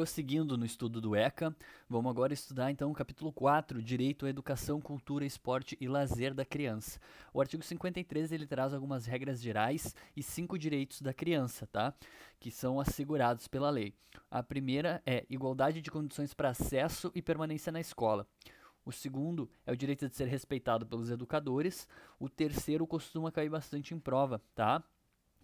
prosseguindo no estudo do ECA, vamos agora estudar então o capítulo 4, Direito à Educação, Cultura, Esporte e Lazer da Criança. O artigo 53 ele traz algumas regras gerais e cinco direitos da criança, tá? Que são assegurados pela lei. A primeira é igualdade de condições para acesso e permanência na escola. O segundo é o direito de ser respeitado pelos educadores. O terceiro costuma cair bastante em prova, tá?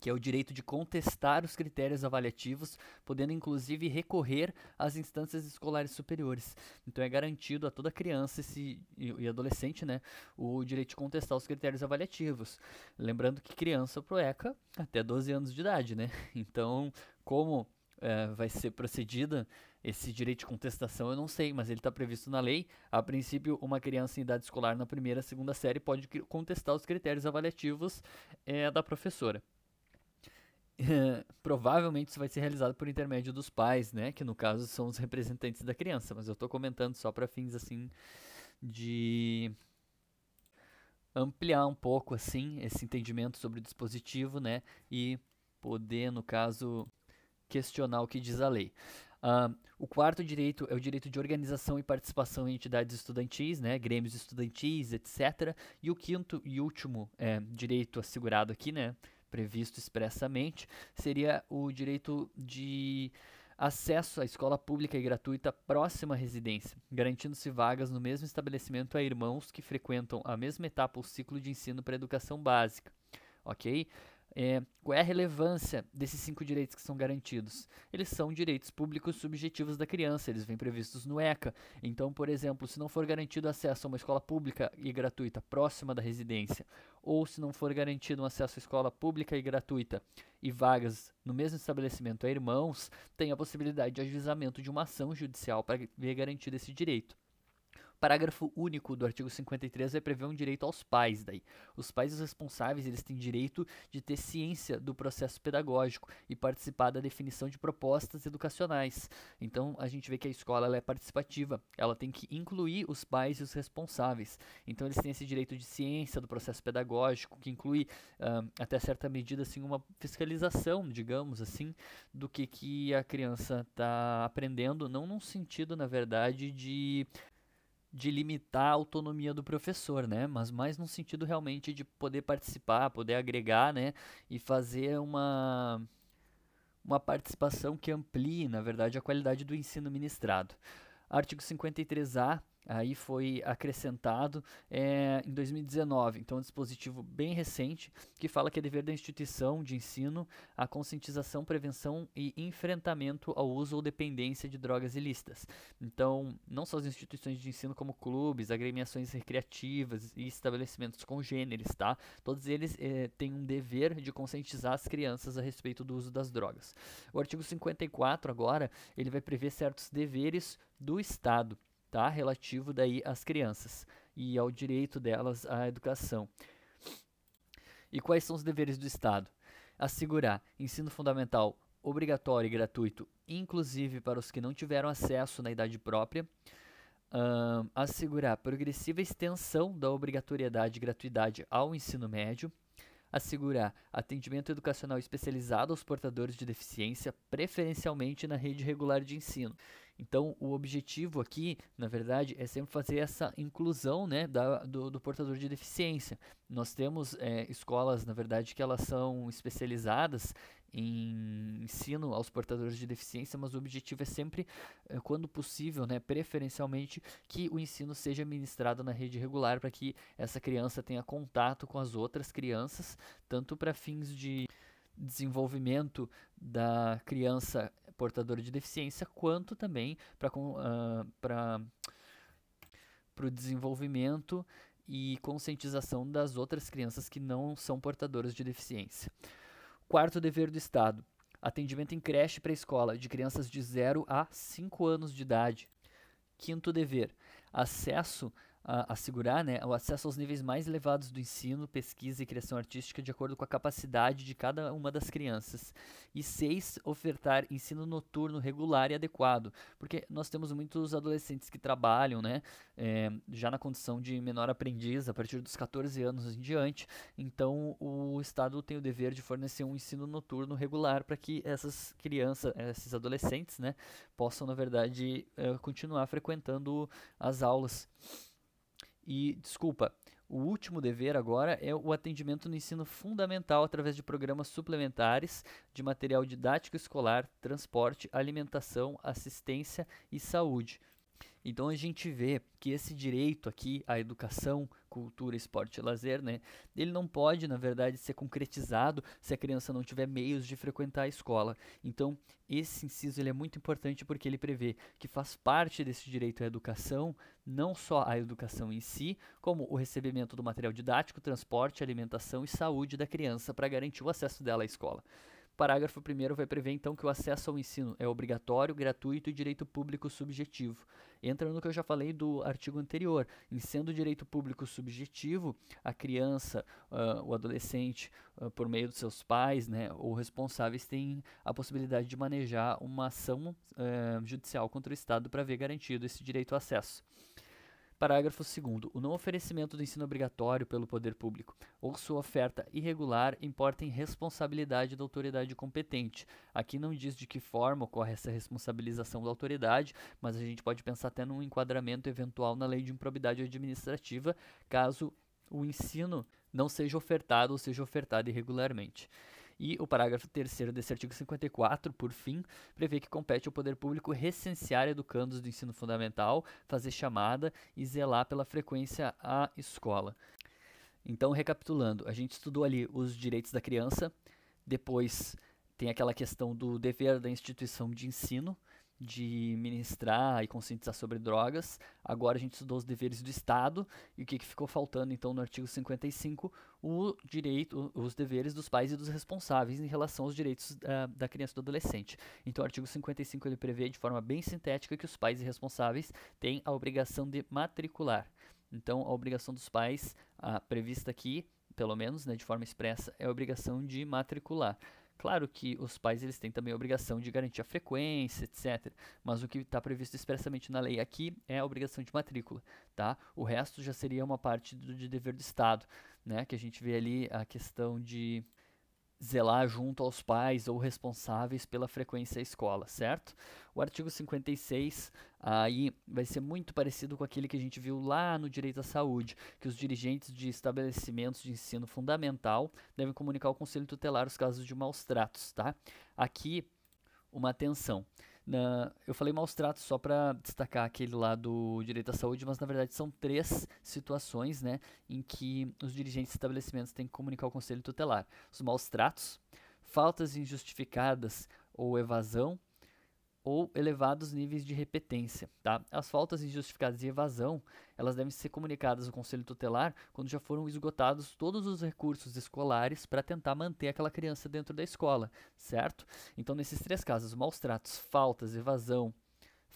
Que é o direito de contestar os critérios avaliativos, podendo inclusive recorrer às instâncias escolares superiores. Então é garantido a toda criança esse, e, adolescente né, o direito de contestar os critérios avaliativos. Lembrando que criança pro ECA até 12 anos de idade, né? Então, como é, vai ser procedida esse direito de contestação, eu não sei, mas ele está previsto na lei. A princípio, uma criança em idade escolar na primeira, segunda série pode contestar os critérios avaliativos é, da professora. provavelmente isso vai ser realizado por intermédio dos pais, né? Que no caso são os representantes da criança. Mas eu estou comentando só para fins assim de ampliar um pouco assim esse entendimento sobre o dispositivo, né? E poder, no caso, questionar o que diz a lei. Uh, o quarto direito é o direito de organização e participação em entidades estudantis, né, grêmios estudantis, etc. E o quinto e último é, direito assegurado aqui, né, previsto expressamente, seria o direito de acesso à escola pública e gratuita próxima à residência, garantindo-se vagas no mesmo estabelecimento a irmãos que frequentam a mesma etapa ou ciclo de ensino para educação básica. Ok? É, qual é a relevância desses cinco direitos que são garantidos? Eles são direitos públicos subjetivos da criança, eles vêm previstos no ECA. Então, por exemplo, se não for garantido acesso a uma escola pública e gratuita próxima da residência, ou se não for garantido um acesso à escola pública e gratuita e vagas no mesmo estabelecimento a irmãos, tem a possibilidade de ajuizamento de uma ação judicial para ver garantido esse direito. Parágrafo único do artigo 53 vai prever um direito aos pais daí. Os pais responsáveis, eles têm direito de ter ciência do processo pedagógico e participar da definição de propostas educacionais. Então, a gente vê que a escola ela é participativa, ela tem que incluir os pais e os responsáveis. Então, eles têm esse direito de ciência do processo pedagógico, que inclui uh, até certa medida assim uma fiscalização, digamos assim, do que que a criança está aprendendo, não num sentido, na verdade, de de limitar a autonomia do professor, né? Mas mais no sentido realmente de poder participar, poder agregar, né? E fazer uma uma participação que amplie, na verdade, a qualidade do ensino ministrado. Artigo 53A aí foi acrescentado é, em 2019. Então, um dispositivo bem recente que fala que é dever da instituição de ensino a conscientização, prevenção e enfrentamento ao uso ou dependência de drogas ilícitas. Então, não só as instituições de ensino, como clubes, agremiações recreativas e estabelecimentos congêneres, tá? Todos eles é, têm um dever de conscientizar as crianças a respeito do uso das drogas. O artigo 54 agora ele vai prever certos deveres do Estado tá? relativo daí às crianças e ao direito delas à educação. E quais são os deveres do Estado? Assegurar ensino fundamental obrigatório e gratuito, inclusive para os que não tiveram acesso na idade própria. Uh, assegurar progressiva extensão da obrigatoriedade e gratuidade ao ensino médio assegurar atendimento educacional especializado aos portadores de deficiência, preferencialmente na rede regular de ensino. Então, o objetivo aqui, na verdade, é sempre fazer essa inclusão né, da, do, do portador de deficiência. Nós temos é, escolas, na verdade, que elas são especializadas em ensino aos portadores de deficiência, mas o objetivo é sempre, é, quando possível, né, preferencialmente, que o ensino seja ministrado na rede regular para que essa criança tenha contato com as outras crianças, tanto para fins de desenvolvimento da criança portadora de deficiência, quanto também para uh, para o desenvolvimento e conscientização das outras crianças que não são portadoras de deficiência. Quarto dever do Estado: atendimento em creche pré-escola de crianças de 0 a 5 anos de idade. Quinto dever: acesso assegurar né, o acesso aos níveis mais elevados do ensino, pesquisa e criação artística de acordo com a capacidade de cada uma das crianças. E seis, ofertar ensino noturno regular e adequado, porque nós temos muitos adolescentes que trabalham né, é, já na condição de menor aprendiz a partir dos 14 anos em diante, então o Estado tem o dever de fornecer um ensino noturno regular para que essas crianças, esses adolescentes, né, possam, na verdade, é, continuar frequentando as aulas. E, desculpa, o último dever agora é o atendimento no ensino fundamental através de programas suplementares de material didático escolar, transporte, alimentação, assistência e saúde. Então a gente vê que esse direito aqui à educação, cultura, esporte e lazer, né, ele não pode, na verdade, ser concretizado se a criança não tiver meios de frequentar a escola. Então, esse inciso ele é muito importante porque ele prevê que faz parte desse direito à educação, não só a educação em si, como o recebimento do material didático, transporte, alimentação e saúde da criança para garantir o acesso dela à escola. Parágrafo 1 vai prever então que o acesso ao ensino é obrigatório, gratuito e direito público subjetivo. Entra no que eu já falei do artigo anterior. Em sendo direito público subjetivo, a criança, uh, o adolescente, uh, por meio dos seus pais né, ou responsáveis, têm a possibilidade de manejar uma ação uh, judicial contra o Estado para ver garantido esse direito ao acesso. Parágrafo 2. O não oferecimento do ensino obrigatório pelo poder público ou sua oferta irregular importa em responsabilidade da autoridade competente. Aqui não diz de que forma ocorre essa responsabilização da autoridade, mas a gente pode pensar até num enquadramento eventual na lei de improbidade administrativa, caso o ensino não seja ofertado ou seja ofertado irregularmente. E o parágrafo 3 desse artigo 54, por fim, prevê que compete ao poder público recensear educandos do ensino fundamental, fazer chamada e zelar pela frequência à escola. Então, recapitulando, a gente estudou ali os direitos da criança, depois tem aquela questão do dever da instituição de ensino, de ministrar e conscientizar sobre drogas. Agora a gente estudou os deveres do Estado e o que, que ficou faltando então no artigo 55, o direito, os deveres dos pais e dos responsáveis em relação aos direitos uh, da criança e do adolescente. Então o artigo 55 ele prevê de forma bem sintética que os pais e responsáveis têm a obrigação de matricular. Então a obrigação dos pais, uh, prevista aqui, pelo menos né, de forma expressa, é a obrigação de matricular. Claro que os pais eles têm também a obrigação de garantir a frequência, etc. Mas o que está previsto expressamente na lei aqui é a obrigação de matrícula, tá? O resto já seria uma parte do, de dever do Estado, né? Que a gente vê ali a questão de zelar junto aos pais ou responsáveis pela frequência à escola, certo? O artigo 56 aí vai ser muito parecido com aquele que a gente viu lá no direito à saúde, que os dirigentes de estabelecimentos de ensino fundamental devem comunicar ao conselho tutelar os casos de maus tratos, tá? Aqui uma atenção. Na, eu falei maus tratos só para destacar aquele lá do direito à saúde, mas na verdade são três situações né, em que os dirigentes de estabelecimentos têm que comunicar ao conselho tutelar: os maus tratos, faltas injustificadas ou evasão ou elevados níveis de repetência. Tá? As faltas injustificadas e evasão, elas devem ser comunicadas ao conselho tutelar quando já foram esgotados todos os recursos escolares para tentar manter aquela criança dentro da escola, certo? Então, nesses três casos, maus tratos, faltas, evasão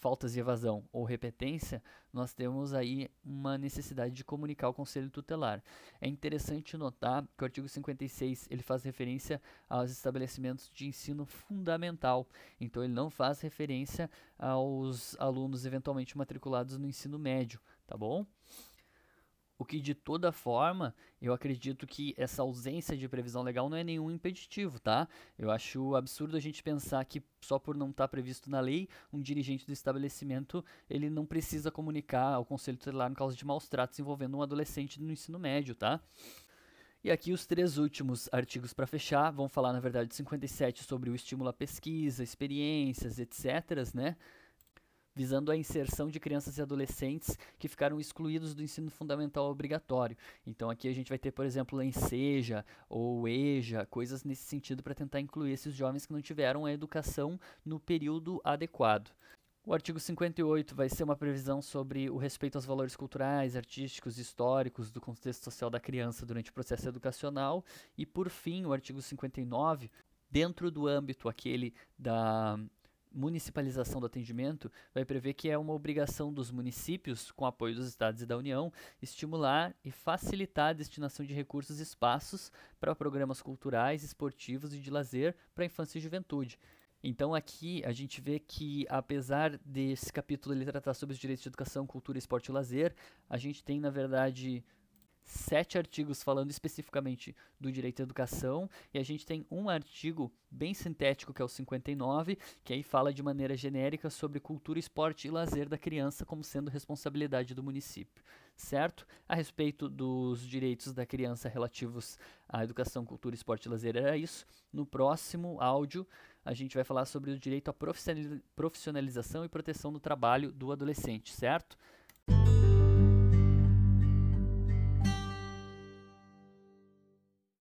faltas de evasão ou repetência, nós temos aí uma necessidade de comunicar ao conselho tutelar. É interessante notar que o artigo 56 ele faz referência aos estabelecimentos de ensino fundamental, então ele não faz referência aos alunos eventualmente matriculados no ensino médio, tá bom? O que de toda forma, eu acredito que essa ausência de previsão legal não é nenhum impeditivo, tá? Eu acho absurdo a gente pensar que só por não estar tá previsto na lei, um dirigente do estabelecimento, ele não precisa comunicar ao conselho tutelar no caso de maus tratos envolvendo um adolescente no ensino médio, tá? E aqui os três últimos artigos para fechar vão falar, na verdade, 57 sobre o estímulo à pesquisa, experiências, etc, né? Visando a inserção de crianças e adolescentes que ficaram excluídos do ensino fundamental obrigatório. Então aqui a gente vai ter, por exemplo, o Enseja ou EJA, coisas nesse sentido para tentar incluir esses jovens que não tiveram a educação no período adequado. O artigo 58 vai ser uma previsão sobre o respeito aos valores culturais, artísticos e históricos do contexto social da criança durante o processo educacional. E, por fim, o artigo 59, dentro do âmbito aquele da municipalização do atendimento vai prever que é uma obrigação dos municípios, com apoio dos estados e da União, estimular e facilitar a destinação de recursos e espaços para programas culturais, esportivos e de lazer para a infância e juventude. Então aqui a gente vê que apesar desse capítulo ele tratar sobre os direitos de educação, cultura, esporte e lazer, a gente tem na verdade sete artigos falando especificamente do direito à educação, e a gente tem um artigo bem sintético, que é o 59, que aí fala de maneira genérica sobre cultura, esporte e lazer da criança como sendo responsabilidade do município, certo? A respeito dos direitos da criança relativos à educação, cultura, esporte e lazer, era isso. No próximo áudio, a gente vai falar sobre o direito à profissionalização e proteção do trabalho do adolescente, certo?